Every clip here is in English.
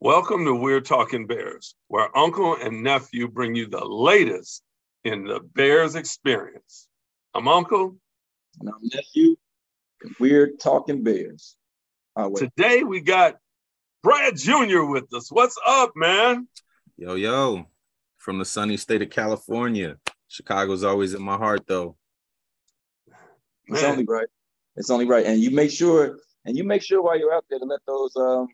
Welcome to We're Talking Bears, where uncle and nephew bring you the latest in the Bears experience. I'm Uncle. And I'm Nephew, and we're Talking Bears. Today we got Brad Jr. with us. What's up, man? Yo, yo, from the sunny state of California. Chicago's always in my heart, though. Man. It's only right. It's only right. And you make sure, and you make sure while you're out there to let those um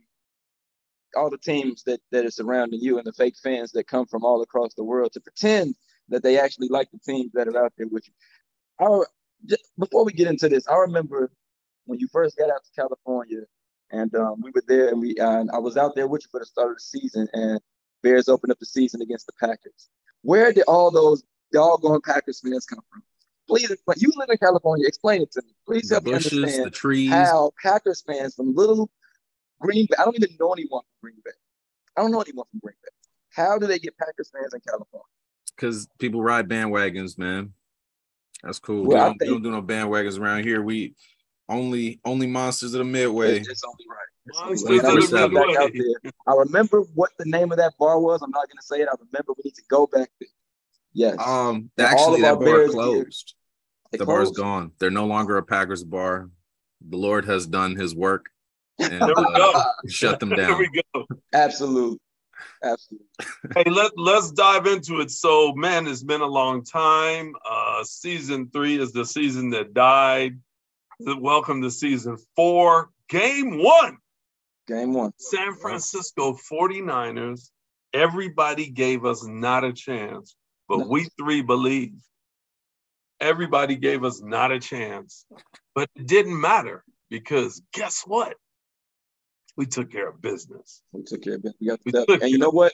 all the teams that that are surrounding you and the fake fans that come from all across the world to pretend that they actually like the teams that are out there with you. I, just, before we get into this, I remember when you first got out to California, and um, we were there, and we uh, I was out there with you for the start of the season, and Bears opened up the season against the Packers. Where did all those doggone Packers fans come from? Please, but you live in California, explain it to me. Please the help bushes, me understand the trees. how Packers fans from little Green Bay. I don't even know anyone from Green Bay. I don't know anyone from Green Bay. How do they get Packers fans in California? Because people ride bandwagons, man. That's cool. Well, we, don't, we don't do no bandwagons around here. We only only monsters of the midway. It's, only right. It's only right. I remember back out there. I remember what the name of that bar was. I'm not going to say it. I remember we need to go back there. Yes. Um, actually, that bar closed. The bar's closed. gone. They're no longer a Packers bar. The Lord has done His work and There we uh, go. shut them down. There down. we go. Absolute. Absolute. Hey, let, let's dive into it. So, man, it's been a long time. Uh, season three is the season that died. Welcome to season four. Game one. Game one. San Francisco 49ers, everybody gave us not a chance, but No. we three believe. Everybody gave us not a chance, but it didn't matter because guess what? We took care of business. We took care of business. We got We the took dub. And you know what?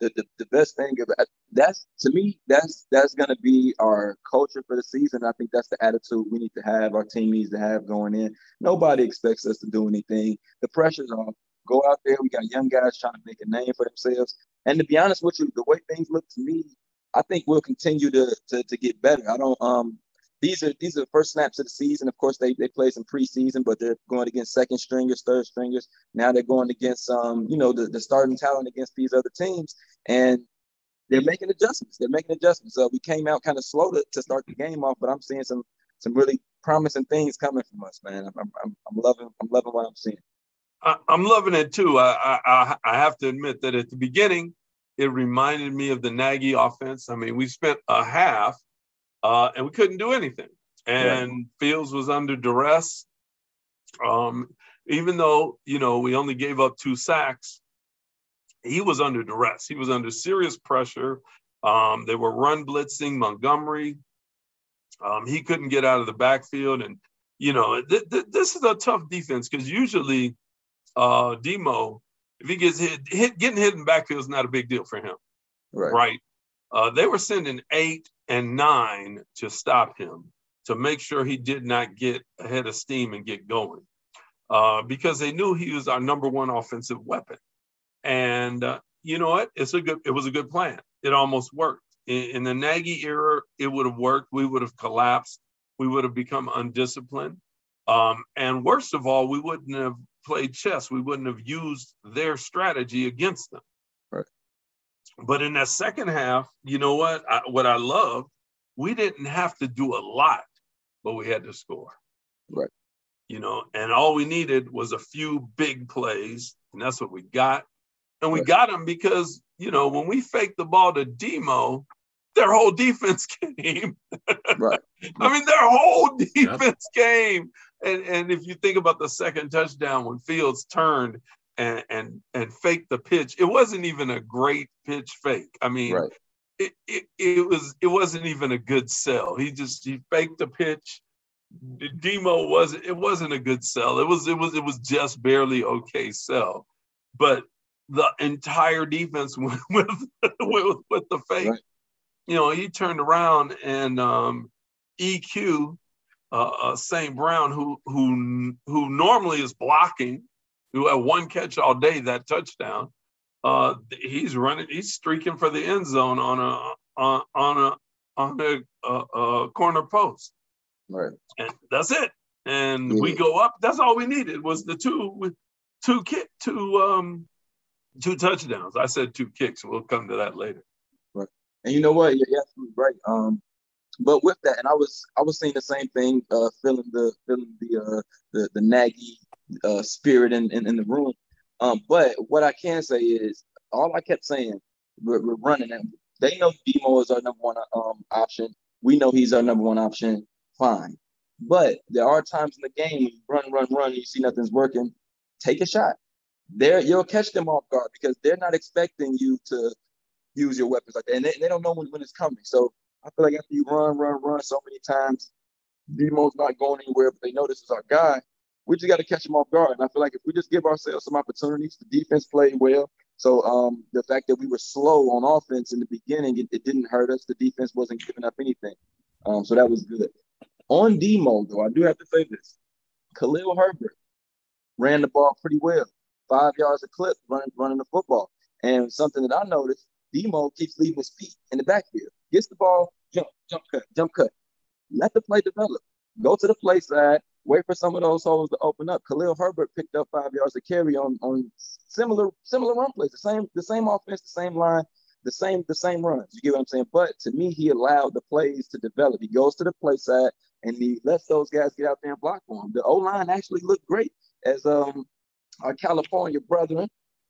The, the, the best thing about that's to me, that's that's gonna be our culture for the season. I think that's the attitude we need to have, our team needs to have going in. Nobody expects us to do anything. The pressure's on. Go out there. We got young guys trying to make a name for themselves. And to be honest with you, the way things look to me, I think we'll continue to to, to get better. I don't um these are these are the first snaps of the season. Of course, they they play some preseason, but they're going against second stringers, third stringers. Now they're going against um, you know, the, the starting talent against these other teams, and they're making adjustments. They're making adjustments. So we came out kind of slow to, to start the game off, but I'm seeing some some really promising things coming from us, man. I'm, I'm, I'm loving I'm loving what I'm seeing. I, I'm loving it too. I I I have to admit that at the beginning, it reminded me of the Nagy offense. I mean, we spent a half uh, and we couldn't do anything. And Fields was under duress. Um, even though you know we only gave up two sacks, he was under duress. He was under serious pressure. Um, they were run blitzing Montgomery. Um, he couldn't get out of the backfield, and you know th- th- this is a tough defense because usually uh, Demo, if he gets hit, hit getting hit in the backfield is not a big deal for him Right. right? Uh, they were sending eight and nine to stop him to make sure he did not get ahead of steam and get going uh, because they knew he was our number one offensive weapon. And uh, you know what? It's a good. It was a good plan. It almost worked. In, in the Nagy era, it would have worked. We would have collapsed. We would have become undisciplined. Um, and worst of all, we wouldn't have played chess. We wouldn't have used their strategy against them. But in that second half, you know what? I, what I love, we didn't have to do a lot, but we had to score. Right. You know, and all we needed was a few big plays, and that's what we got. And we Right. got them because, you know, when we faked the ball to Demo, their whole defense came. Right. I mean, their whole defense came. And and if you think about the second touchdown when Fields turned and and and faked the pitch, it wasn't even a great pitch fake. I mean, Right. it, it it was it wasn't even a good sell. He just he faked the pitch. Demo wasn't it wasn't a good sell. It was it was it was just barely okay sell. But the entire defense went with with, with the fake. Right. You know, he turned around and um, EQ uh, uh, St. Brown, who who who normally is blocking, who had one catch all day, that touchdown. Uh, he's running, he's streaking for the end zone on a on, on a on a, uh uh corner post, Right. and that's it. And we go up. That's all we needed was the two with two kit two um two touchdowns. I said two kicks. We'll come to that later. Right. And you know what? You're absolutely right. Um, but with that, and I was I was saying the same thing, uh, feeling the feeling the uh, the the Nagy uh, spirit in, in, in the room. Um, but what I can say is, all I kept saying, we're, we're running. They know Demo is our number one um, option. We know he's our number one option. Fine. But there are times in the game, run, run, run, you see nothing's working. Take a shot. There, you'll catch them off guard because they're not expecting you to use your weapons like that, and they, they don't know when, when it's coming. So I feel like after you run, run, run so many times, Demo's not going anywhere, but they know this is our guy. We just got to catch them off guard. And I feel like if we just give ourselves some opportunities, the defense played well. So um, the fact that we were slow on offense in the beginning, it, it didn't hurt us. The defense wasn't giving up anything. Um, so that was good. On Demo, though, I do have to say this. Khalil Herbert ran the ball pretty well. Five yards a clip running, running the football. And something that I noticed, Demo keeps leaving his feet in the backfield. Gets the ball, jump, jump cut, jump cut. Let the play develop. Go to the play side, wait for some of those holes to open up. Khalil Herbert picked up five yards to carry on on similar similar run plays, the same the same offense, the same line, the same the same runs. You get what I'm saying? But to me, he allowed the plays to develop. He goes to the play side and he lets those guys get out there and block for him. The O line actually looked great as um our California brethren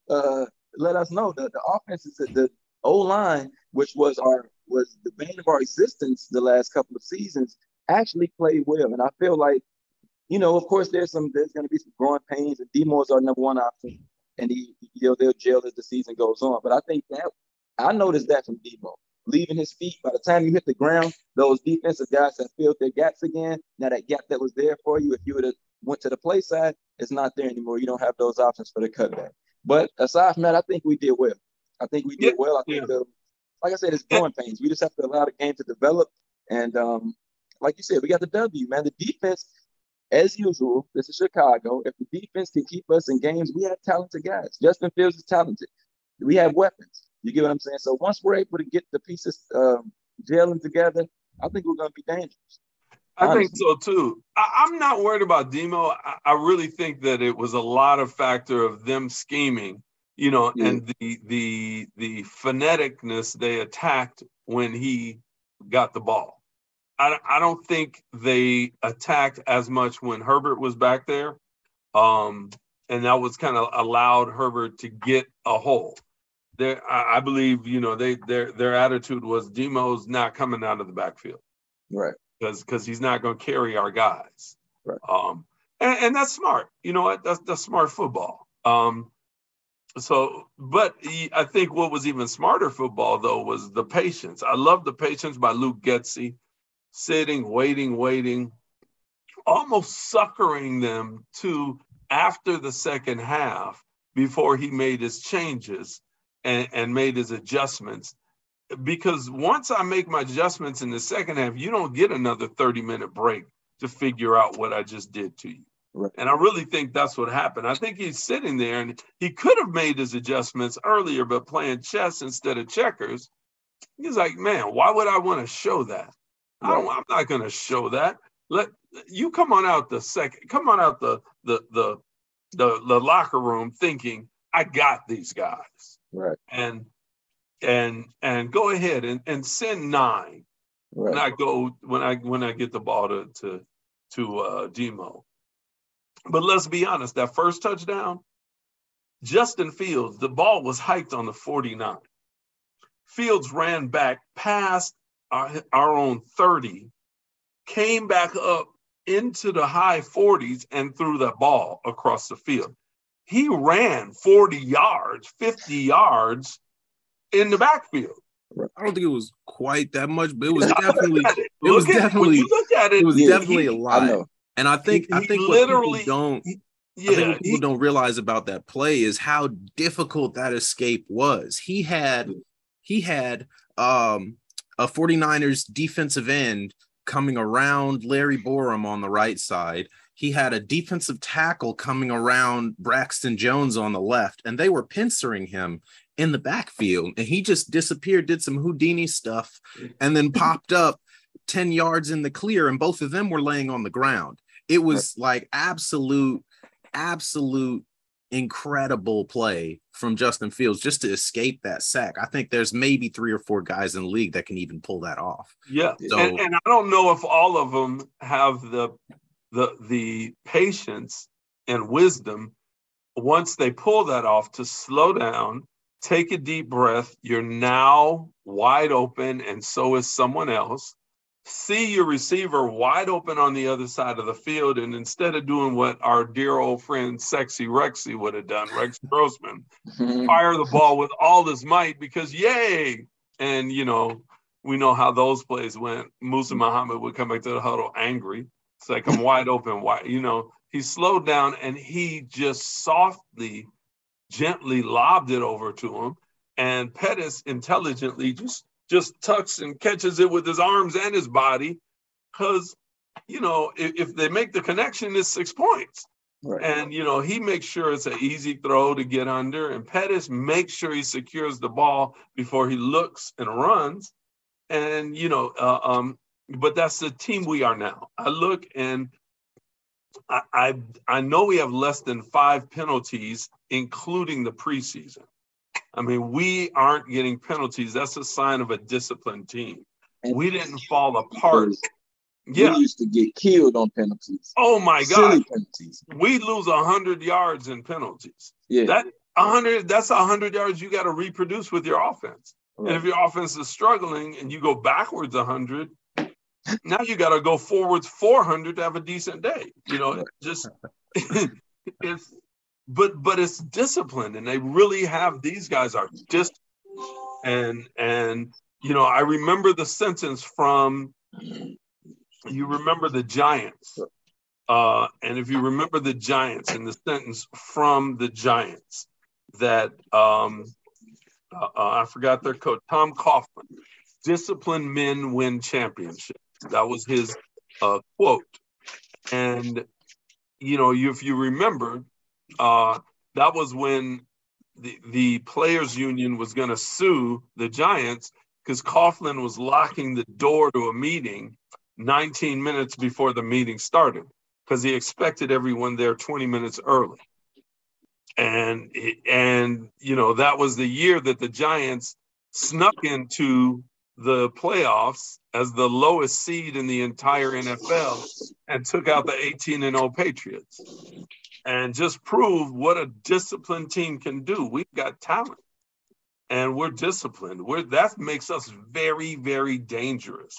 uh, let us know that the offense is the O line, which was our was the bane of our existence the last couple of seasons, actually played well. And I feel like, you know, of course, there's some there's going to be some growing pains, and Demo's our number one option, and he you know they'll jail as the season goes on. But I think that I noticed that from Demo leaving his feet. By the time you hit the ground, those defensive guys have filled their gaps again. Now that gap that was there for you, if you would have went to the play side, it's not there anymore. You don't have those options for the cutback. But aside from that, I think we did well. I think we did well. I think the, like I said, it's growing pains. We just have to allow the game to develop. And um, like you said, we got the W, man. The defense, as usual, this is Chicago. If the defense can keep us in games, we have talented guys. Justin Fields is talented. We have weapons. You get what I'm saying? So once we're able to get the pieces um, gelling together, I think we're going to be dangerous. I think so too. I, am not worried about Demo. I, I, really think that it was a lot of factor of them scheming, you know, yeah. and the the the phoneticness they attacked when he got the ball. I, I don't think they attacked as much when Herbert was back there, um, and that was kind of allowed Herbert to get a hole. There, I, I believe, you know, they their their attitude was Demo's not coming out of the backfield. Right because because he's not going to carry our guys. Right. Um, and, and, that's smart. You know what? That's that's smart football. Um, so, but he, I think what was even smarter football though was the patience. I love the patience by Luke Getsy, sitting, waiting, waiting, almost suckering them to after the second half before he made his changes and, and made his adjustments because once I make my adjustments in the second half, you don't get another 30 minute break to figure out what I just did to you. Right. And I really think that's what happened. I think he's sitting there and he could have made his adjustments earlier, but playing chess instead of checkers. He's like, man, why would I want to show that? I don't, I'm not going to show that. Let you come on out the second, come on out the the the the, the locker room thinking I got these guys. Right. And and and go ahead and, and send nine right. when I go when I when I get the ball to to to uh, Demo. But let's be honest, that first touchdown, Justin Fields, the ball was hiked on the 49. Fields ran back past our, our own 30, came back up into the high 40s and threw that ball across the field. He ran 40 yards, 50 yards in the backfield. I don't think it was quite that much, but it was definitely it, it was at, definitely look at it, it was yeah, definitely he, a lot. I and I think he, I think literally don't he, yeah, what people don't realize about that play is how difficult that escape was. He had he had um a 49ers defensive end coming around Larry Borom on the right side. He had a defensive tackle coming around Braxton Jones on the left, and they were pincering him in the backfield and he just disappeared, did some Houdini stuff, and then popped up 10 yards in the clear, and both of them were laying on the ground. It was like absolute, absolute incredible play from Justin Fields just to escape that sack. I think there's maybe three or four guys in the league that can even pull that off. Yeah, so, and, and I don't know if all of them have the the the patience and wisdom once they pull that off to slow down, take a deep breath. You're now wide open, and so is someone else see your receiver wide open on the other side of the field, and instead of doing what our dear old friend Sexy Rexy would have done, Rex Grossman, mhm. fire the ball with all his might because yay! And you know, we know how those plays went. Muhsin Muhammad would come back to the huddle angry. It's like I'm wide open, wide, you know. He slowed down and he just softly, gently lobbed it over to him. And Pettis intelligently just just tucks and catches it with his arms and his body because you know if, if, they make the connection it's six points right. and you know he makes sure it's an easy throw to get under and pettis makes sure he secures the ball before he looks and runs and you know uh, um but that's the team we are now i look and I, I I know we have less than five penalties, including the preseason. I mean, we aren't getting penalties. That's a sign of a disciplined team. And we didn't fall apart. Yeah. We used to get killed on penalties. Oh my God. penalties. We lose hundred yards in penalties. Yeah. That hundred that's hundred yards you got to reproduce with your offense. Right. And if your offense is struggling and you go backwards hundred, now you got to go forwards 400 to have a decent day. You know, just it's but but it's discipline and they really have these guys are just and and you know i remember the sentence from you remember the giants uh and if you remember the giants and the sentence from the giants that um uh, uh i forgot their coach tom coughlin disciplined men win championships. That was his uh quote. And you know if you remember uh, that was when the, the players union was going to sue the Giants because Coughlin was locking the door to a meeting 19 minutes before the meeting started because he expected everyone there 20 minutes early. And and you know that was the year that the Giants snuck into the playoffs as the lowest seed in the entire NFL and took out the 18 and 0 Patriots and just prove what a disciplined team can do. We've got talent and we're disciplined. We're, that makes us very, very dangerous.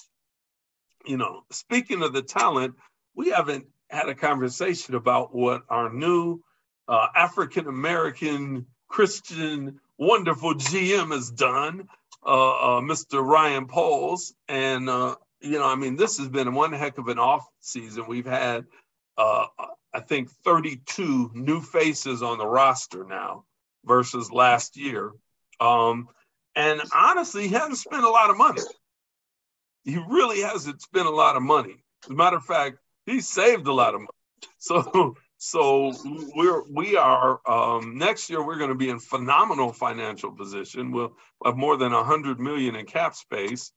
You know, speaking of the talent, we haven't had a conversation about what our new uh, African American Christian wonderful GM has done, uh, uh, Mr. Ryan Poles. And, uh, you know, I mean, this has been one heck of an off season. We've had uh, I think 32 new faces on the roster now versus last year. Um, and honestly, he hasn't spent a lot of money. He really hasn't spent a lot of money. As a matter of fact, he saved a lot of money. So, so we're we are um, next year we're going to be in phenomenal financial position. We'll have more than a hundred million in cap space,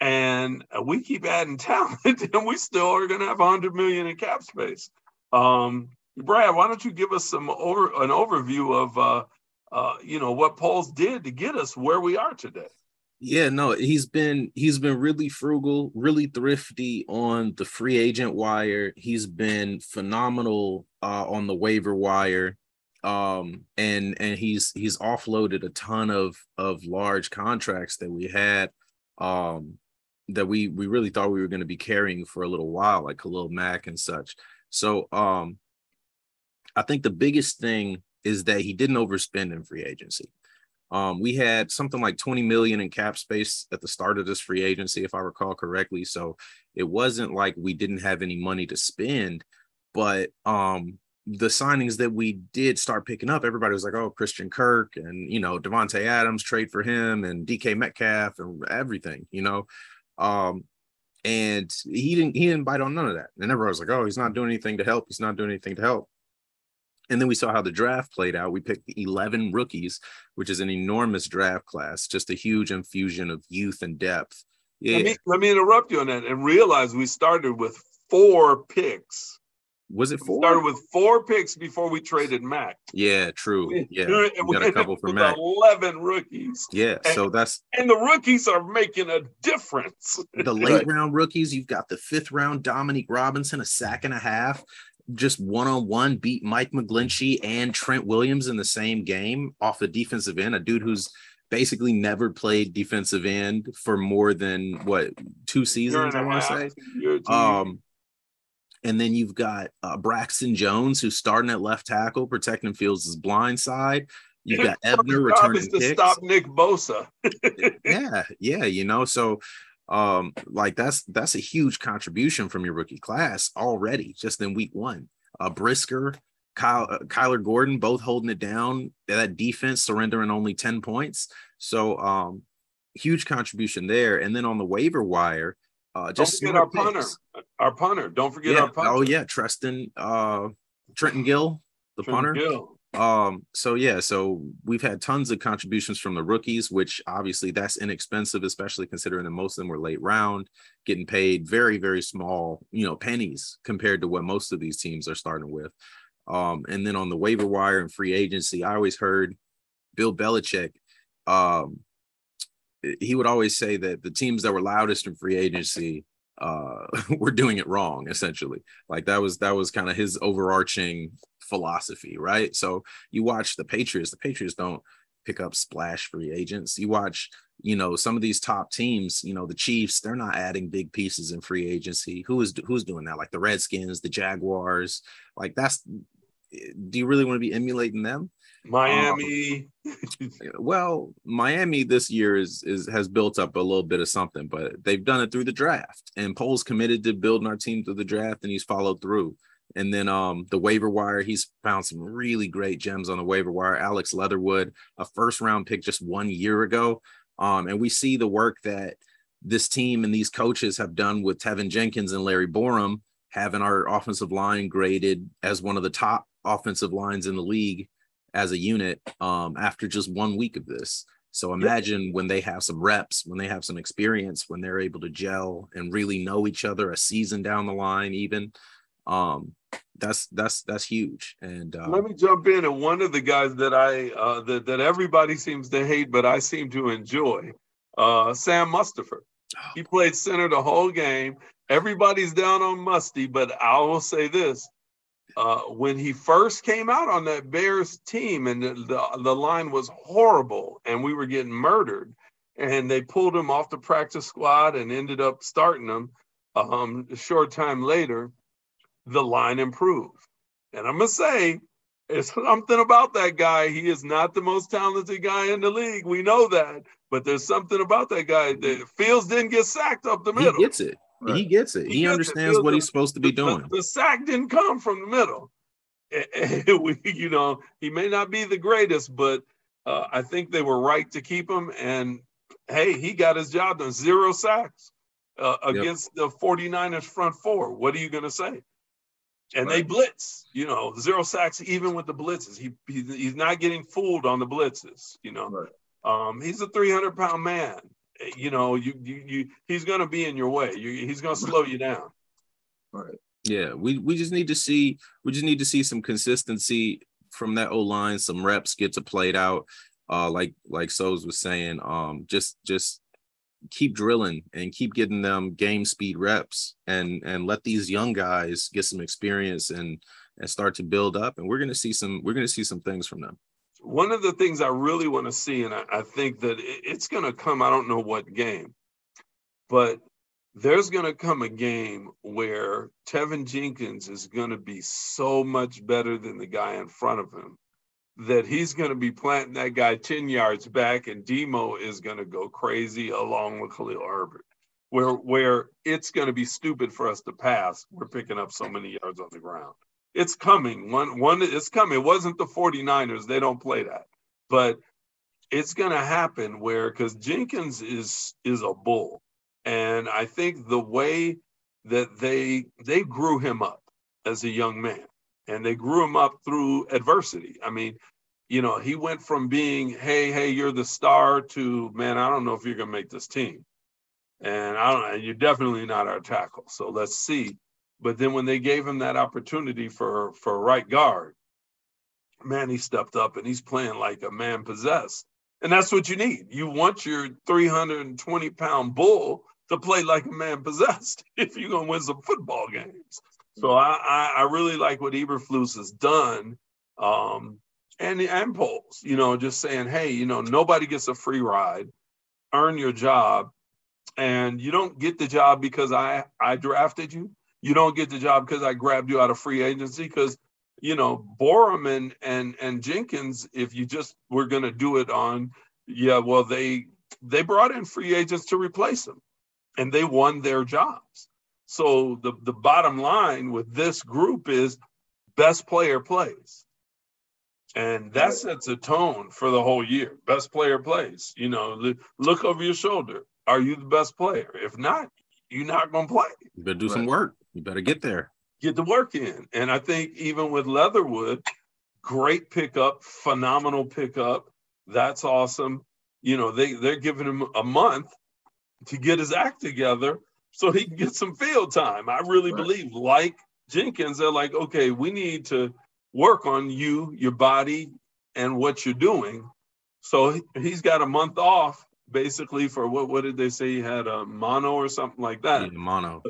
and we keep adding talent, and we still are going to have a hundred million in cap space. Um, Brad, why don't you give us some over an overview of uh, uh, you know what Poles did to get us where we are today? Yeah, no, he's been he's been really frugal, really thrifty on the free agent wire. He's been phenomenal uh, on the waiver wire, um, and and he's he's offloaded a ton of of large contracts that we had, um, that we we really thought we were going to be carrying for a little while, like Khalil Mack and such. So um I think the biggest thing is that he didn't overspend in free agency. Um, we had something like 20 million in cap space at the start of this free agency, if I recall correctly. So it wasn't like we didn't have any money to spend, but um, the signings that we did start picking up, everybody was like, "Oh, Christian Kirk and you know Davante Adams trade for him and DK Metcalf and everything," you know. Um, and he didn't he didn't bite on none of that. And everyone was like, "Oh, he's not doing anything to help. He's not doing anything to help." And then we saw how the draft played out. We picked 11 rookies, which is an enormous draft class, just a huge infusion of youth and depth. Yeah. Let me, let me interrupt you on that and realize we started with four picks Was it four? We started with four picks before we traded Mack. Yeah, true. Yeah, we, we got a couple for Mack. Eleven rookies. Yeah, and, so that's and the rookies are making a difference. The late round rookies, you've got the fifth round Dominique Robinson, a sack and a half, just one on one beat Mike McGlinchey and Trent Williams in the same game off the defensive end. A dude who's basically never played defensive end for more than what two seasons, I want to say. Um, and then you've got uh, Braxton Jones, who's starting at left tackle, protecting Fields' blind side. You've got Ebner returning to kicks. stop Nick Bosa. yeah, yeah, you know, so um, like that's that's a huge contribution from your rookie class already, just in week one. Uh, Brisker, Kyle, uh, Kyler Gordon, both holding it down. That defense surrendering only ten points, so um, huge contribution there. And then on the waiver wire, uh, just Don't forget our picks. punter, our punter. Don't forget yeah. our punter. Oh yeah, Treston, uh, Trenton Gill, the Trenton punter. Gill. Um, so yeah, so we've had tons of contributions from the rookies, which obviously that's inexpensive, especially considering that most of them were late round, getting paid very, very small, you know, pennies compared to what most of these teams are starting with. Um, and then on the waiver wire and free agency, I always heard Bill Belichick um he would always say that the teams that were loudest in free agency uh were doing it wrong essentially. Like that was that was kind of his overarching philosophy right? So you watch the patriots the patriots don't pick up splash free agents. You watch you know some of these top teams you know the chiefs they're not adding big pieces in free agency. Who is who's doing that? Like the redskins the jaguars. Like that's do you really want to be emulating them Miami. Um, well, Miami this year is is has built up a little bit of something, but they've done it through the draft. And Poles committed to building our team through the draft, and he's followed through. And then um the waiver wire, he's found some really great gems on the waiver wire. Alex Leatherwood, a first round pick just one year ago. Um, and we see the work that this team and these coaches have done with Teven Jenkins and Larry Borom, having our offensive line graded as one of the top offensive lines in the league as a unit um, after just one week of this. So imagine when they have some reps, when they have some experience, when they're able to gel and really know each other a season down the line, even. Um, that's that's that's huge. And uh, let me jump in. And one of the guys that I uh, that that everybody seems to hate, but I seem to enjoy, uh, Sam Mustipher. He played center the whole game. Everybody's down on Musty, but I will say this: uh, when he first came out on that Bears team, and the, the, the line was horrible, and we were getting murdered, and they pulled him off the practice squad and ended up starting him. Um, a short time later, the line improved, and I'm gonna say it's something about that guy. He is not the most talented guy in the league. We know that, but there's something about that guy that Fields didn't get sacked up the middle. He gets it. Right. He gets it. He, he understands it. what he's supposed to be doing. The, the, sack didn't come from the middle. you know, he may not be the greatest, but uh, I think they were right to keep him. And hey, he got his job done. Zero sacks uh, against yep. the 49ers front four. What are you going to say? And right. they blitz, you know, zero sacks even with the blitzes. He, he he's not getting fooled on the blitzes, you know. Right. Um, he's a 300 pound man you know, you you, you he's going to be in your way. You, he's going to slow you down. Right. Yeah, we we just need to see we just need to see some consistency from that O line, some reps get to played out. Uh, like like Sos was saying, um, just just keep drilling and keep getting them game speed reps and and let these young guys get some experience and and start to build up and we're going to see some we're going to see some things from them one of the things I really want to see, and I, I think that it's going to come, I don't know what game, but there's going to come a game where Teven Jenkins is going to be so much better than the guy in front of him that he's going to be planting that guy 10 yards back and Demo is going to go crazy along with Khalil Herbert. Where, where it's going to be stupid for us to pass, we're picking up so many yards on the ground it's coming. One one it's coming. It wasn't the 49ers. They don't play that. But it's going to happen where cuz Jenkins is is a bull. And I think the way that they they grew him up as a young man and they grew him up through adversity. I mean, you know, he went from being, hey, hey, you're the star to, man, I don't know if you're going to make this team. And I don't, and you're definitely not our tackle. So let's see But then when they gave him that opportunity for for right guard, man, he stepped up and he's playing like a man possessed. And that's what you need. You want your 320 pound bull to play like a man possessed if you're gonna win some football games. So I, I, I really like what Eberflus has done. Um, and the Poles, you know, just saying, hey, you know, nobody gets a free ride. Earn your job, and you don't get the job because I I drafted you. You don't get the job because I grabbed you out of free agency. Because you know, Borom and and and Jenkins, if you just were going to do it on, yeah, well, they they brought in free agents to replace them, and they won their jobs. So the the bottom line with this group is best player plays. And that sets a tone for the whole year. Best player plays. You know, look over your shoulder. Are you the best player? If not, you're not going to play. You better do right. some work. You better get there. Get the work in. And I think even with Leatherwood, great pickup, phenomenal pickup. That's awesome. You know, they, they're giving him a month to get his act together so he can get some field time. I really right. believe, like Jenkins, they're like, okay, we need to work on you, your body, and what you're doing. So he's got a month off basically for what what did they say he had a mono or something like that? Yeah, mono.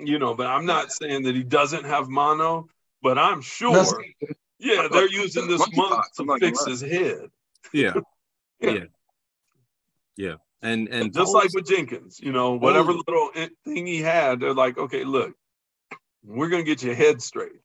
But, you know, but I'm not saying that he doesn't have mono, but I'm sure yeah, they're using this month to fix his head. Yeah. yeah. Yeah. And and just like with Jenkins, you know, whatever little thing he had, they're like, okay, look, we're gonna get your head straight.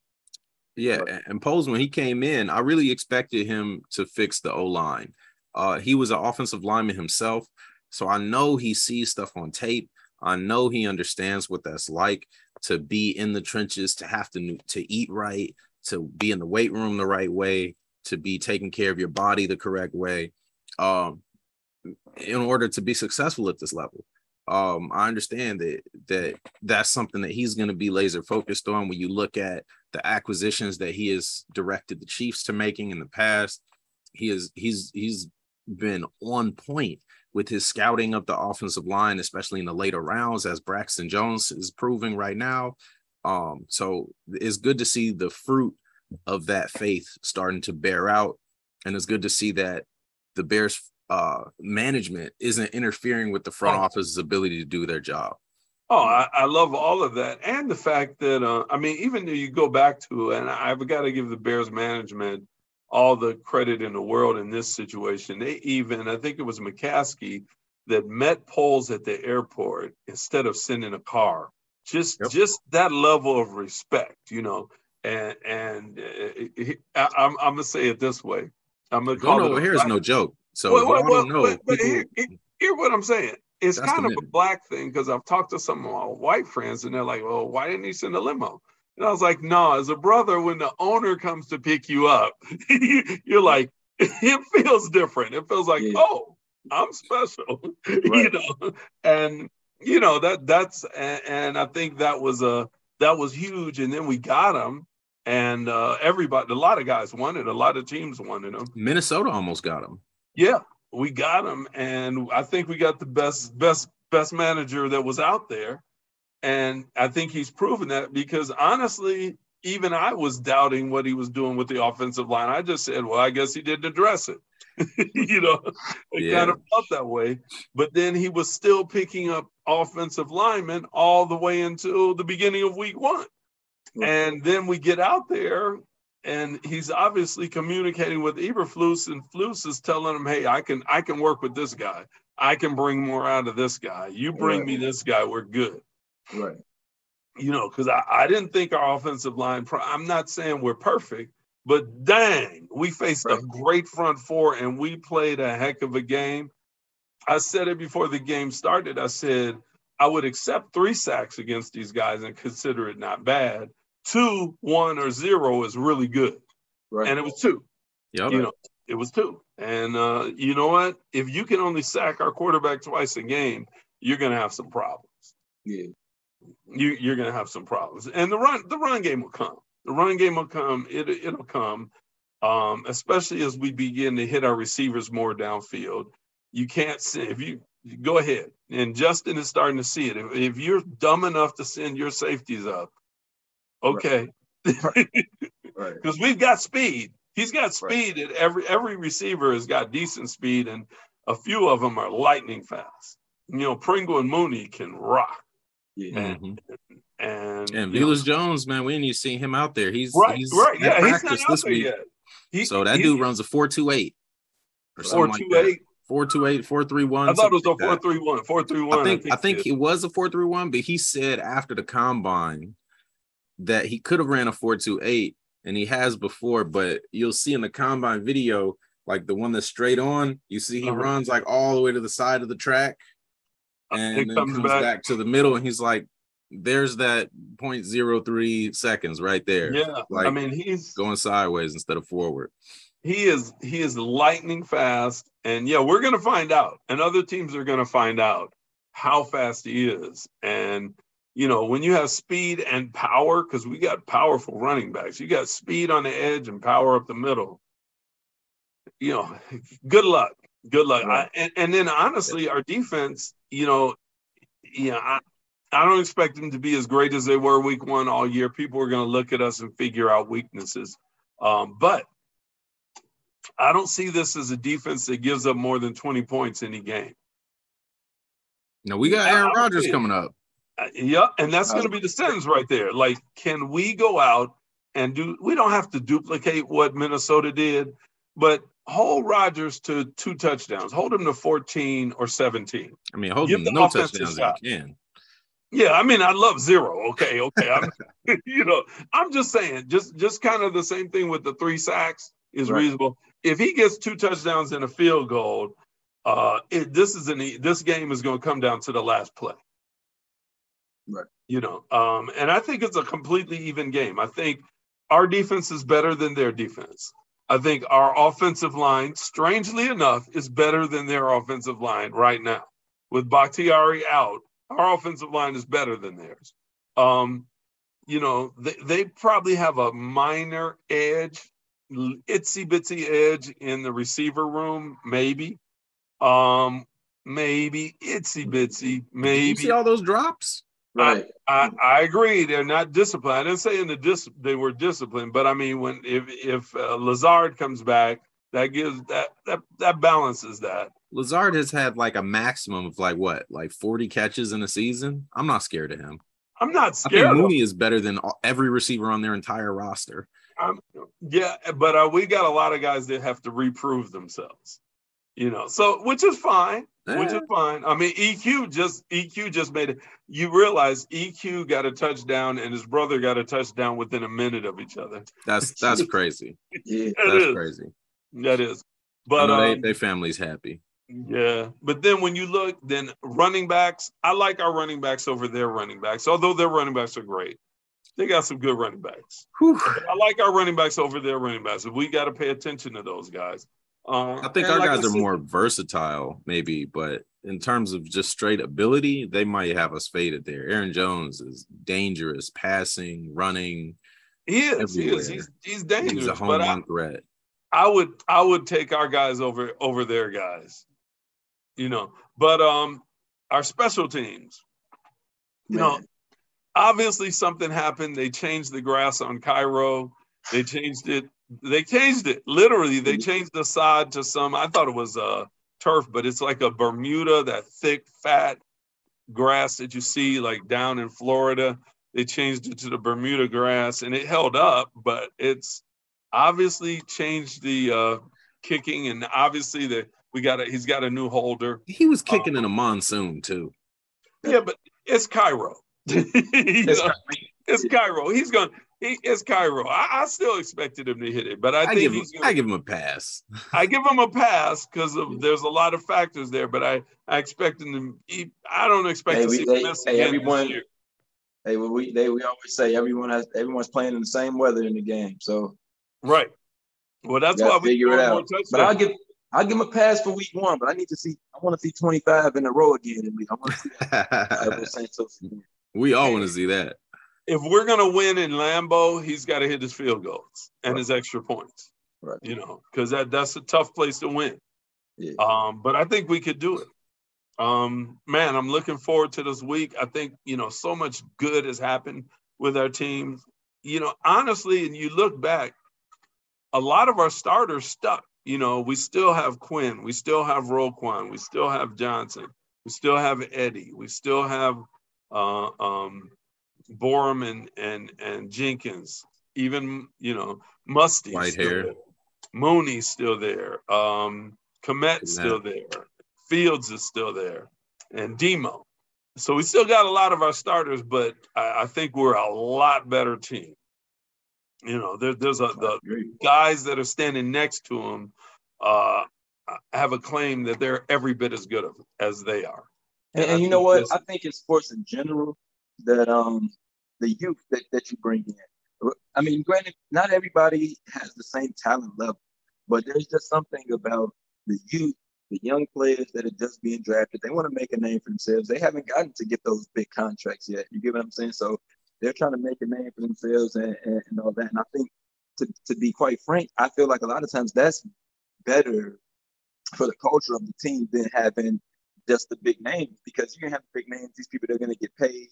Yeah, and Poles when he came in, I really expected him to fix the O line. Uh, he was an offensive lineman himself, so I know he sees stuff on tape. I know he understands what that's like to be in the trenches, to have to to eat right, to be in the weight room the right way, to be taking care of your body the correct way, um, in order to be successful at this level um, I understand that that that's something that he's going to be laser focused on when you look at the acquisitions that he has directed the Chiefs to making in the past. He is he's he's been on point with his scouting of the offensive line, especially in the later rounds, as Braxton Jones is proving right now. Um, so it's good to see the fruit of that faith starting to bear out, and it's good to see that the Bears uh, management isn't interfering with the front office's ability to do their job. Oh, I, I, love all of that, and the fact that uh, I mean, even though you go back to, and I've got to give the Bears management all the credit in the world in this situation. They even, I think it was McCaskey that met Poles at the airport instead of sending a car. Just, yep. just that level of respect, you know. And and uh, I, I'm, I'm gonna say it this way. I'm gonna call no, it. Here's no joke. So well, well, well, know, but, but people, hear, hear, what I'm saying. It's kind of a black thing because I've talked to some of my white friends and they're like, "Well, why didn't he send a limo?" And I was like, "No, as a brother, when the owner comes to pick you up, you're like, it feels different. It feels like, yeah. oh, I'm special, right. you know." And you know that that's and, and I think that was a that was huge. And then we got him, and uh, everybody, a lot of guys wanted, a lot of teams wanted him. Minnesota almost got him. Yeah, we got him, and I think we got the best best best manager that was out there, and I think he's proven that because honestly, even I was doubting what he was doing with the offensive line. I just said, well, I guess he didn't address it. you know, it yeah. kind of felt that way. But then he was still picking up offensive linemen all the way until the beginning of week one. And then we get out there and he's obviously communicating with Eberflus, and Flus is telling him, "Hey, I can I can work with this guy. I can bring more out of this guy. You bring right. me this guy, we're good." Right. You know, because I, I didn't think our offensive line. I'm not saying we're perfect, but dang, we faced right. a great front four, and we played a heck of a game. I said it before the game started. I said I would accept three sacks against these guys and consider it not bad two, one, or zero is really good. Right. And it was two. Yeah. You know, it was two. And uh, you know what? If you can only sack our quarterback twice a game, you're gonna have some problems. Yeah. You you're gonna have some problems. And the run the run game will come. The run game will come. It it'll come. Um, especially as we begin to hit our receivers more downfield. You can't see if you go ahead. And Justin is starting to see it. If, if you're dumb enough to send your safeties up, Okay. Because right. right. we've got speed. He's got speed, right. and every every receiver has got decent speed, and a few of them are lightning fast. You know, Pringle and Mooney can rock. Yeah. And, mm-hmm. and, and Jones, man, we didn't even see him out there. He's right, he's right, yeah, he's not this week. Yet. He, so that he, dude runs a four two eight or four two like eight. Four two eight, four three one. I thought it was a four three one. Four three one. I think I think, I think it was a four three one, but he said after the combine that he could have ran a four two eight, and he has before. But you'll see in the combine video, like the one that's straight on, you see he uh-huh. runs like all the way to the side of the track, and then comes, comes back. back to the middle, and he's like, there's that 0.03 seconds right there. Yeah. Like I mean, he's going sideways instead of forward. He is he is lightning fast. And yeah we're going to find out. And other teams are going to find out how fast he is. And you know when you have speed and power because we got powerful running backs you got speed on the edge and power up the middle. You know good luck good luck. I, and, and then honestly our defense you know yeah you know, I, I don't expect them to be as great as they were week one all year. People are going to look at us and figure out weaknesses. Um, but I don't see this as a defense that gives up more than 20 points any game. No, we got Aaron Rodgers coming up. Uh, yep, and that's going to be the sentence right there. Like, can we go out and do? We don't have to duplicate what Minnesota did, but hold Rodgers to two touchdowns. Hold him to 14 or 17. I mean, hold Give him no touchdowns if you can. Yeah, I mean, I love zero. Okay, okay. I'm, you know, I'm just saying, just just kind of the same thing with the three sacks is right. reasonable if he gets two touchdowns and a field goal, uh, it, this is an this game is going to come down to the last play. Right. You know, um, and I think it's a completely even game. I think our defense is better than their defense. I think our offensive line, strangely enough, is better than their offensive line right now. With Bakhtiari out, our offensive line is better than theirs. Um, you know, they, they probably have a minor edge itsy bitsy edge in the receiver room, maybe. Um, maybe itsy bitsy, maybe. you see all those drops? Right. I, I, I, agree. They're not disciplined. I didn't say in the dis they were disciplined, but I mean when if if uh, Lazard comes back, that gives that that that balances that. Lazard has had like a maximum of like what, like forty catches in a season. I'm not scared of him. I'm not scared. I think Mooney is better than every receiver on their entire roster. Um, yeah, but uh, we got a lot of guys that have to reprove themselves, you know. So which is fine, yeah. which is fine. I mean, EQ just EQ just made it. You realize EQ got a touchdown and his brother got a touchdown within a minute of each other. That's that's crazy. yeah, that's crazy. That is. But um, they, their family's happy. Yeah, but then when you look, then running backs, I like our running backs over their running backs, although their running backs are great they got some good running backs. I like our running backs over their running backs. We got to pay attention to those guys. Um, I think our like guys are more versatile, maybe, but in terms of just straight ability, they might have us faded there. Aaron Jones is dangerous, passing, running. He is. He is. He's, he's dangerous. He's a home run threat. I would I would take our guys over over their guys. You know, but um our special teams, you Man. know, obviously something happened. They changed the grass on Cairo. They changed it. They changed it. Literally, they mm-hmm. changed the sod to some. I thought it was a uh, turf, but it's like a Bermuda, that thick, fat grass that you see like down in Florida. They changed it to the Bermuda grass, and it held up, but it's obviously changed the uh, kicking, and obviously the we got a he's got a new holder. He was kicking um, in a monsoon too. Yeah, but it's Cairo. it's, know, it's Cairo. He's going. He, it's Cairo. I, I, still expected him to hit it, but I, I think give he's. Him, gonna, I give him a pass. I give him a pass because there's a lot of factors there, but I I expect him to. He, I don't expect hey, to see they, miss hey, everyone. Hey, we they we always say everyone has everyone's playing in the same weather in the game, so. Right. Well, that's why we figure it out. But I'll give I'll give him a pass for week one, but I need to see. I want to see 25 in a row again. I want to see. We all want to see that. If we're gonna win in Lambeau, he's got to hit his field goals and right. his extra points. Right. You know, because that that's a tough place to win. Yeah. Um, but I think we could do it. Um, man, I'm looking forward to this week. I think you know so much good has happened with our team. you know, honestly, and you look back, a lot of our starters stuck. You know, we still have Quinn, we still have Roquan, we still have Johnson, we still have Eddie, we still have uh, um, Borom and and and Jenkins, even you know Musty, white hair, there. Mooney's still there, um, Kmet's still there, Fields is still there, and Demo. So we still got a lot of our starters, but I, I think we're a lot better team. You know, there, there's a the guys that are standing next to them uh, have a claim that they're every bit as good as they are. And, and you know what? I think in sports in general, that um the youth that, that you bring in. I mean, granted, not everybody has the same talent level, but there's just something about the youth, the young players that are just being drafted. They want to make a name for themselves. They haven't gotten to get those big contracts yet. You get what I'm saying? So they're trying to make a name for themselves and, and, and all that. And I think, to, to be quite frank, I feel like a lot of times that's better for the culture of the team than having just the big names because you can have big names. These people are going to get paid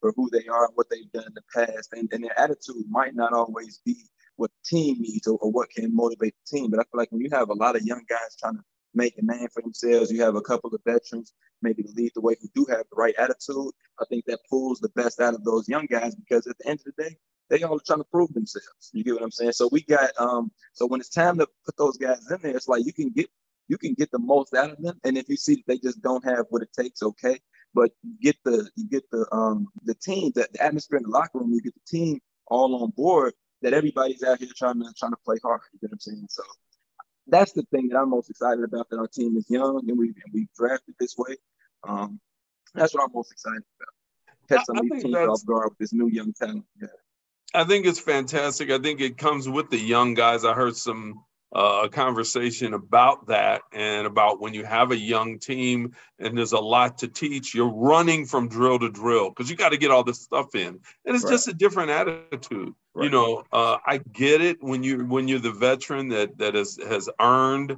for who they are and what they've done in the past, and, and their attitude might not always be what the team needs or, or, what can motivate the team. But I feel like when you have a lot of young guys trying to make a name for themselves, you have a couple of veterans maybe lead the way who do have the right attitude. I think that pulls the best out of those young guys because at the end of the day, they all are trying to prove themselves. You get what I'm saying? So we got um so when it's time to put those guys in there, it's like you can get you can get the most out of them. And if you see that they just don't have what it takes, okay. But you get the you get the um the team, that the atmosphere in the locker room, you get the team all on board that everybody's out here trying to trying to play hard. You get what I'm saying? So that's the thing that I'm most excited about. That our team is young and we and we drafted this way. Um, that's what I'm most excited about. Catch some of these teams off guard with this new young talent. Yeah. I think it's fantastic. I think it comes with the young guys. I heard some uh, a conversation about that and about when you have a young team and there's a lot to teach, you're running from drill to drill because you got to get all this stuff in, and it's right. just a different attitude. Right. You know, uh, I get it when you when you're the veteran that that has has earned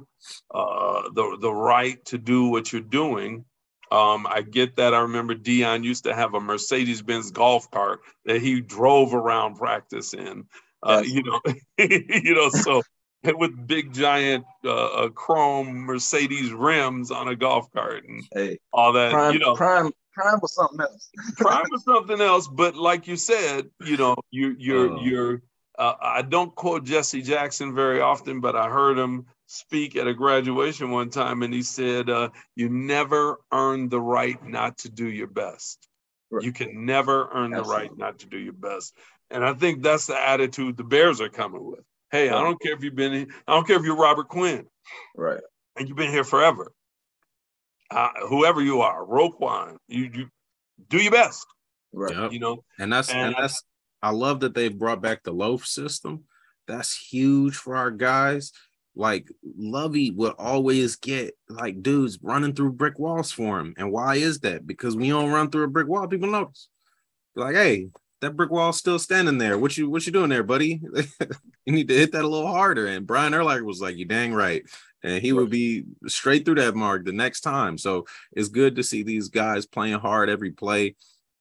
uh, the the right to do what you're doing. Um, I get that. I remember Deion used to have a Mercedes Benz golf cart that he drove around practice in. Uh, you know, you know, so with big giant uh, uh, chrome Mercedes rims on a golf cart and hey, all that. Prime, you know, prime, prime was something else. prime was something else. But like you said, you know, you you're uh, you're. Uh, I don't quote Jesse Jackson very often, but I heard him speak at a graduation one time, and he said, uh, "You never earn the right not to do your best. Right. You can never earn Absolutely. the right not to do your best." And I think that's the attitude the Bears are coming with. Hey, I don't care if you've been in, I don't care if you're Robert Quinn. Right. And you've been here forever. Uh, whoever you are, Roquan, you, you do your best. Right. Yep. You know, and that's and, and that's I love that they've brought back the loaf system. That's huge for our guys. Like Lovie would always get like dudes running through brick walls for him. And why is that? Because we don't run through a brick wall, people notice. Like, hey, that brick wall's still standing there. What you what you doing there, buddy? you need to hit that a little harder. And Brian Urlacher was like, "You dang right," and he would be straight through that mark the next time. So it's good to see these guys playing hard every play.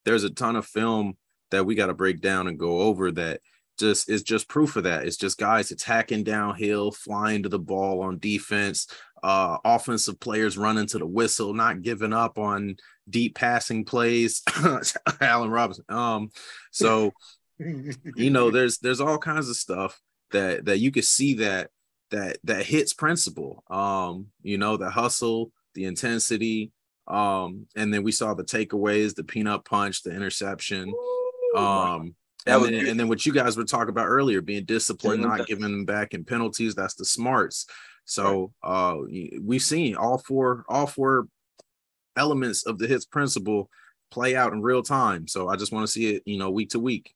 There's a ton of film that we got to break down and go over that just is just proof of that. It's just guys attacking downhill, flying to the ball on defense, uh, offensive players running to the whistle, not giving up on deep passing plays. Allen Robinson. Um, so you know, there's there's all kinds of stuff that that you can see that that that hits principle. Um, you know, the hustle, the intensity, um, and then we saw the takeaways, the peanut punch, the interception. Um, and then, and then what you guys were talking about earlier, being disciplined, not giving them back in penalties. That's the smarts. So uh, we've seen all four all four elements of the hits principle play out in real time. So I just want to see it, you know, week to week.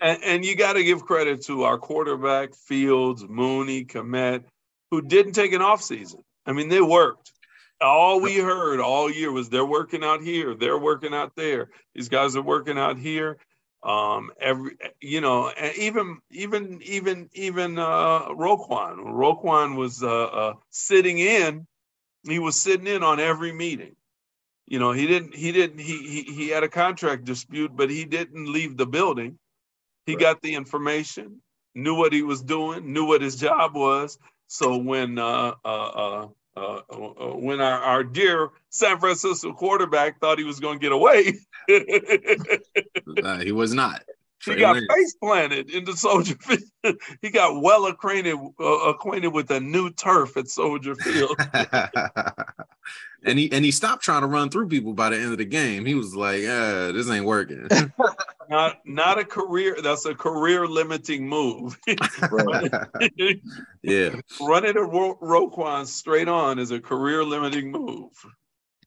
And, and you got to give credit to our quarterback, Fields, Mooney, Kmet, who didn't take an off season. I mean, they worked. All we heard all year was they're working out here, they're working out there. These guys are working out here um every you know and even even even even uh Roquan Roquan was uh, uh sitting in he was sitting in on every meeting you know he didn't he didn't he he, he had a contract dispute but he didn't leave the building He right. got the information, knew what he was doing, knew what his job was. So when uh, uh, uh, uh, uh when our, our, dear San Francisco quarterback thought he was going to get away, uh, he was not. He got face planted into Soldier Field. he got well acquainted uh, acquainted with the new turf at Soldier Field. and he and he stopped trying to run through people by the end of the game. He was like, uh, "This ain't working." not not a career. That's a career limiting move. yeah, running a Ro- Roquan straight on is a career limiting move.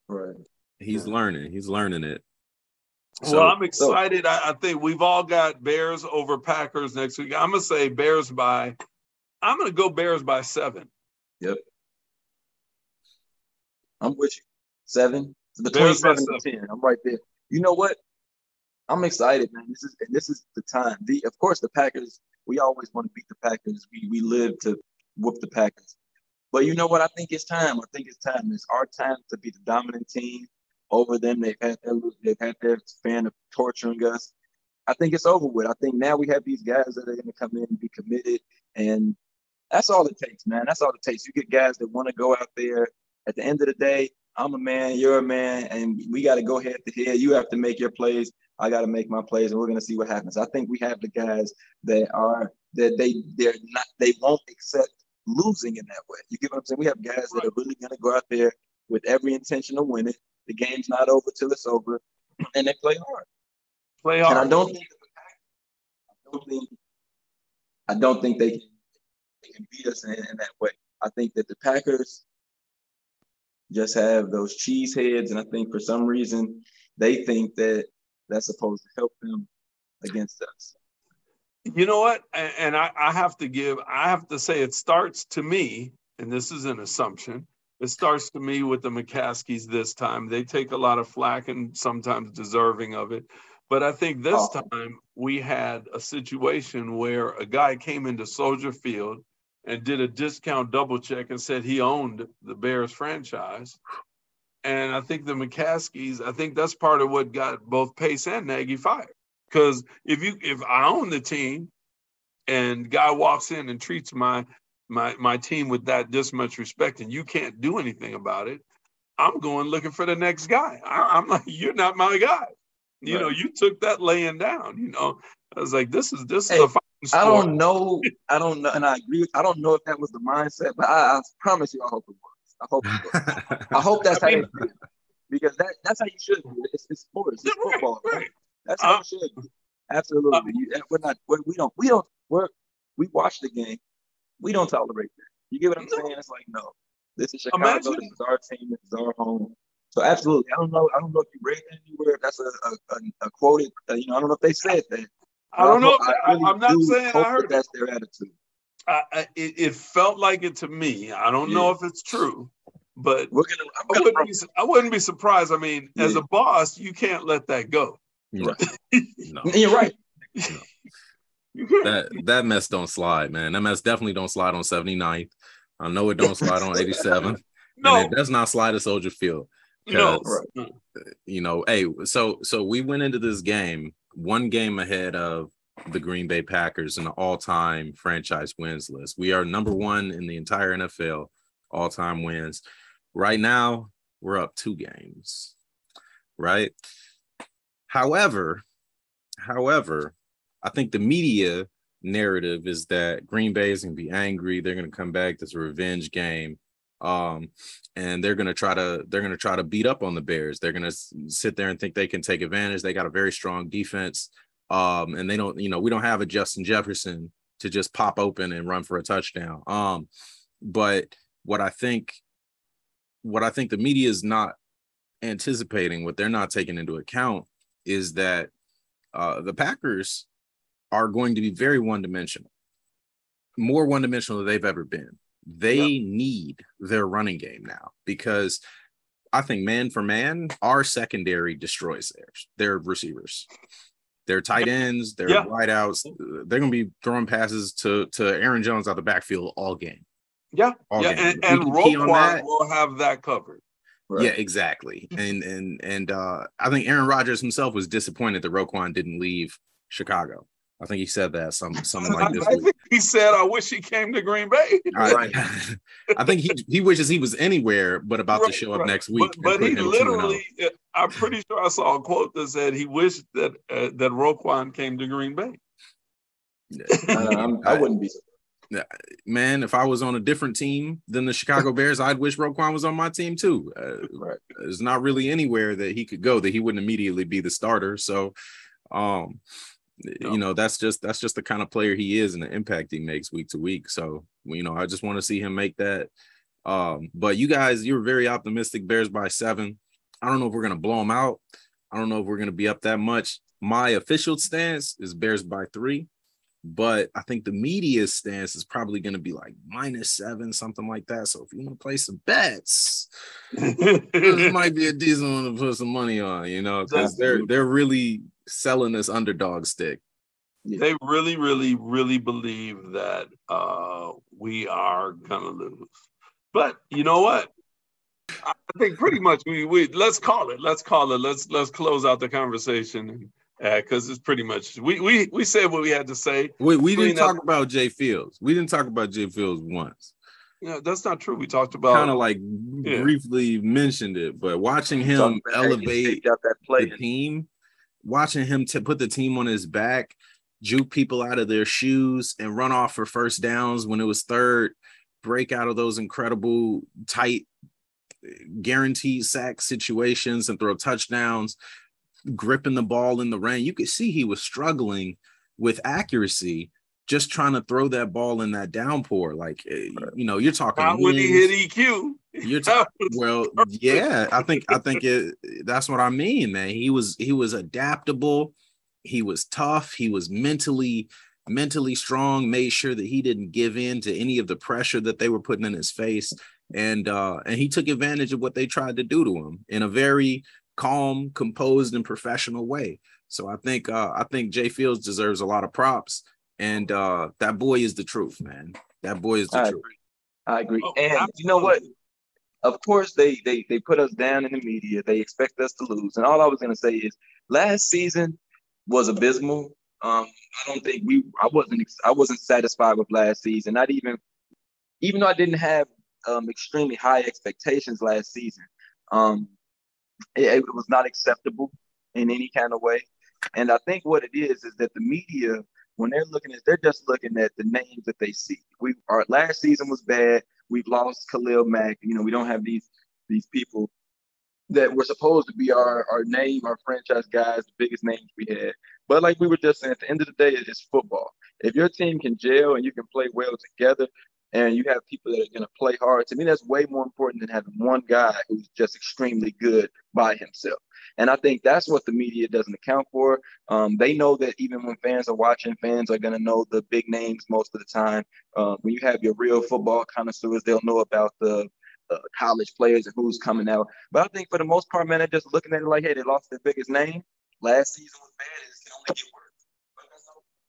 Right. He's yeah. learning. He's learning it. So, well, I'm excited. So, I, I, think we've all got Bears over Packers next week. I'm gonna say Bears by. I'm gonna go Bears by seven. Yep. I'm with you. Seven between seven and ten. I'm right there. You know what? I'm excited, man. This is and this is the time. The of course the Packers. We always want to beat the Packers. We we live to whoop the Packers. But you know what? I think it's time. I think it's time. It's our time to be the dominant team over them. They've had their they've had their span of torturing us. I think it's over with. I think now we have these guys that are going to come in and be committed, and that's all it takes, man. That's all it takes. You get guys that want to go out there. At the end of the day, I'm a man, you're a man, and we got to go head to head. You have to make your plays. I got to make my plays, and we're going to see what happens. I think we have the guys that are that they they're not they won't accept losing in that way. You get what I'm saying? We have guys that are really going to go out there with every intention of winning. The game's not over till it's over, and they play hard. Play hard. And I don't think I don't think I don't think they can they can beat us in, in that way. I think that the Packers just have those cheese heads, and I think for some reason they think that that's supposed to help them against us. You know what? And I, I have to give, I have to say, it starts to me, and this is an assumption. It starts to me with the McCaskies this time. They take a lot of flack and sometimes deserving of it. But I think this oh. time we had a situation where a guy came into Soldier Field and did a discount double check and said he owned the Bears franchise. And I think the McCaskies, I think that's part of what got both Pace and Nagy fired. Because if you if I own the team and guy walks in and treats my my my team with that this much respect and you can't do anything about it, I'm going looking for the next guy. I, am like, you're not my guy. You right. know, you took that laying down. You know, I was like, this is this hey, is a I don't know. I don't know, and I agree. With, I don't know if that was the mindset, but I, I promise you, I hope it was. I hope it was. I hope that's I how mean, feel. because that that's how you should be. It's, it's sports. It's right, football. Right. That's how uh, you should be. Absolutely. Uh, you, we're not. We're, we don't. We don't. We're we watch the game. We don't tolerate that. You get what I'm saying? It's like no. This is Chicago. Imagine. This is our team. This is our home. So absolutely, I don't know. I don't know if you read anywhere. If that's a a, a, a quoted. Uh, you know, I don't know if they said that. I don't know. I am not saying I heard that that's their attitude. I, I, it, it, felt like it to me. I don't yeah. know if it's true, but We're gonna, I, wouldn't be, I wouldn't be surprised. I mean, yeah. as a boss, you can't let that go. Right. no. You're right. No. That that mess don't slide, man. That mess definitely don't slide on 79th. I know it don't slide on 87. no, and it does not slide at Soldier Field. No, right. Uh, you know, hey, so so we went into this game one game ahead of the Green Bay Packers in the all-time franchise wins list. We are number one in the entire NFL all-time wins. Right now, we're up two games. Right. However, however, I think the media narrative is that Green Bay is going to be angry. They're going to come back. This a revenge game um, and they're gonna try to they're gonna try to beat up on the Bears. They're gonna sit there and think they can take advantage. They got a very strong defense, um, and they don't you know we don't have a Justin Jefferson to just pop open and run for a touchdown. Um, but what I think what I think the media is not anticipating, what they're not taking into account, is that uh, the Packers are going to be very one dimensional, more one dimensional than they've ever been they yep. need their running game now because I think man for man, our secondary destroys theirs, their receivers. Their tight ends, their yeah. wideouts, they're gonna be throwing passes to to Aaron Jones out the backfield all game. Yeah, all yeah, game. and, and Roquan will have that covered. Right. Yeah, exactly. And and and uh I think Aaron Rodgers himself was disappointed that Roquan didn't leave Chicago. I think he said that something something like this. I, I think he said, "I wish he came to Green Bay." Right. I think he he wishes he was anywhere, but about right, to show up right. next week. But, but he literally, uh, I'm pretty sure I saw a quote that said he wished that uh, that Roquan came to Green Bay. uh, I wouldn't be. Man, if I was on a different team than the Chicago Bears, I'd wish Roquan was on my team too. Uh, right. There's not really anywhere that he could go that he wouldn't immediately be the starter. So, um, you know that's just that's just the kind of player he is and the impact he makes week to week. So you know i just want to see him make that. Um but you guys you're very optimistic. Bears by seven. I don't know if we're gonna blow them out. I don't know if we're gonna be up that much. My official stance is bears by three but i think the media stance is probably going to be like minus seven something like that. So if you want to play some bets this might be a decent one to put some money on you know because they're they're really selling this underdog stick. They really, really, really believe that uh, we are gonna lose. But you know what? I think pretty much we we let's call it. Let's call it. Let's let's close out the conversation because uh, it's pretty much we we we said what we had to say. We we didn't talk up, about Jay Fields. We didn't talk about Jay Fields once. Yeah, that's not true. We talked about kind of like yeah. briefly mentioned it, but watching him elevate that play the team watching him to put the team on his back, juke people out of their shoes, and run off for first downs when it was third, break out of those incredible tight, guaranteed sack situations and throw touchdowns, gripping the ball in the rain. You could see he was struggling with accuracy just trying to throw that ball in that downpour. Like, eh, you know, you're talking. Would he hit EQ? You're talking. well, yeah, I think I think it. That's what I mean, man. He was he was adaptable. He was tough. He was mentally mentally strong. Made sure that he didn't give in to any of the pressure that they were putting in his face, and uh, and he took advantage of what they tried to do to him in a very calm, composed, and professional way. So I think uh, I think Jay Fields deserves a lot of props and uh, that boy is the truth, man. That boy is the I truth. I agree. Oh, and you know what? Of course, they they they put us down in the media. They expect us to lose. And all I was gonna say is, last season was abysmal. Um, I don't think we. I wasn't. I wasn't satisfied with last season. Not even, even though I didn't have um, extremely high expectations last season. Um, it, it was not acceptable in any kind of way. And I think what it is is that the media when they're looking at, they're just looking at the names that they see. We our last season was bad. We've lost Khalil Mack. You know, we don't have these these people that were supposed to be our our name, our franchise guys, the biggest names we had. But like we were just saying, at the end of the day, it's football. If your team can gel and you can play well together, and you have people that are going to play hard. To me, that's way more important than having one guy who's just extremely good by himself. And I think that's what the media doesn't account for. Um, they know that even when fans are watching, fans are going to know the big names most of the time. Uh, when you have your real football connoisseurs, they'll know about the uh, college players and who's coming out. But I think for the most part, man, they're just looking at it like, hey, they lost their biggest name. Last season was bad. It's only get worse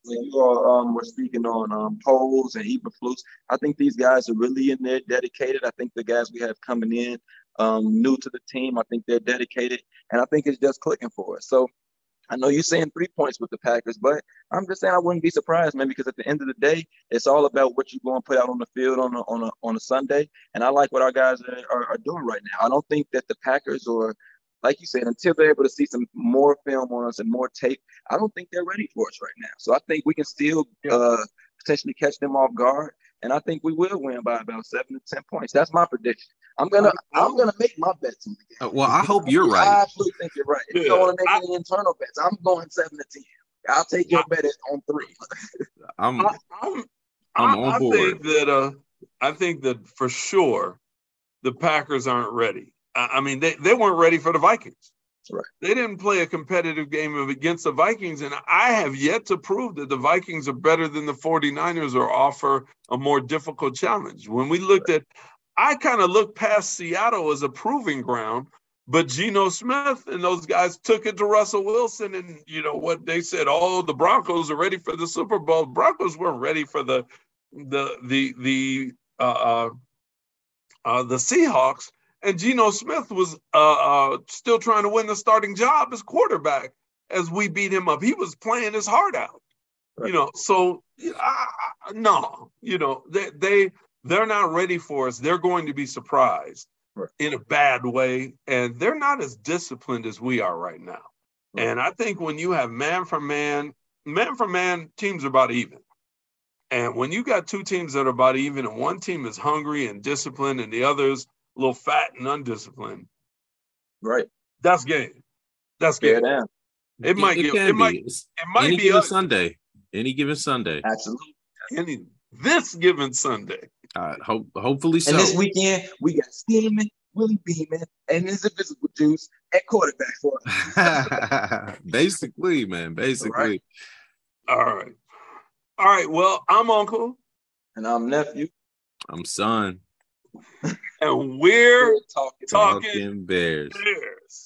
when you all um, were speaking on um, Poles and Eberflus, I think these guys are really in there, dedicated. I think the guys we have coming in, um, new to the team, I think they're dedicated, and I think it's just clicking for us. So I know you're saying three points with the Packers, but I'm just saying I wouldn't be surprised, man, because at the end of the day, it's all about what you're going to put out on the field on a, on a, on a Sunday. And I like what our guys are, are, are doing right now. I don't think that the Packers or like you said, until they're able to see some more film on us and more tape, I don't think they're ready for us right now. So I think we can still uh, potentially catch them off guard, and I think we will win by about seven to ten points. That's my prediction. I'm gonna I'm gonna make my bets in the game. Uh, well, I hope you're right. I absolutely think you're right. If yeah. you don't want to make I, any internal bets, I'm going seven to ten. I'll take your I, bet on three. I'm I, I'm, I'm on board. I think that uh, I think that for sure the Packers aren't ready. I mean, they, they weren't ready for the Vikings. Right. They didn't play a competitive game against the Vikings. And I have yet to prove that the Vikings are better than the 49ers or offer a more difficult challenge. When we looked right. at, I kind of looked past Seattle as a proving ground, but Geno Smith and those guys took it to Russell Wilson. And, you know, what they said, oh, the Broncos are ready for the Super Bowl. Broncos weren't ready for the, the, the, the, uh, uh, uh the Seahawks and Geno Smith was uh, uh, still trying to win the starting job as quarterback as we beat him up. He was playing his heart out. Right. You know, so uh, no, you know, they they they're not ready for us. They're going to be surprised right. in a bad way, and they're not as disciplined as we are right now. Right. And I think when you have man for man, man for man, teams are about even. And when you got two teams that are about even, and one team is hungry and disciplined, and the other's a little fat and undisciplined, right? That's game. That's game. Yeah, it might it, it, it might it might Any be a Sunday. Any given Sunday. Absolutely. Any this given Sunday. Uh, hope, hopefully so. And this weekend we got Steamin', Willie Beamen, and his invisible juice at quarterback for us. basically, man. Basically. All right. All right. All right. Well, I'm Uncle. And I'm nephew. I'm son. and we're, talking, talking, talking bears. bears.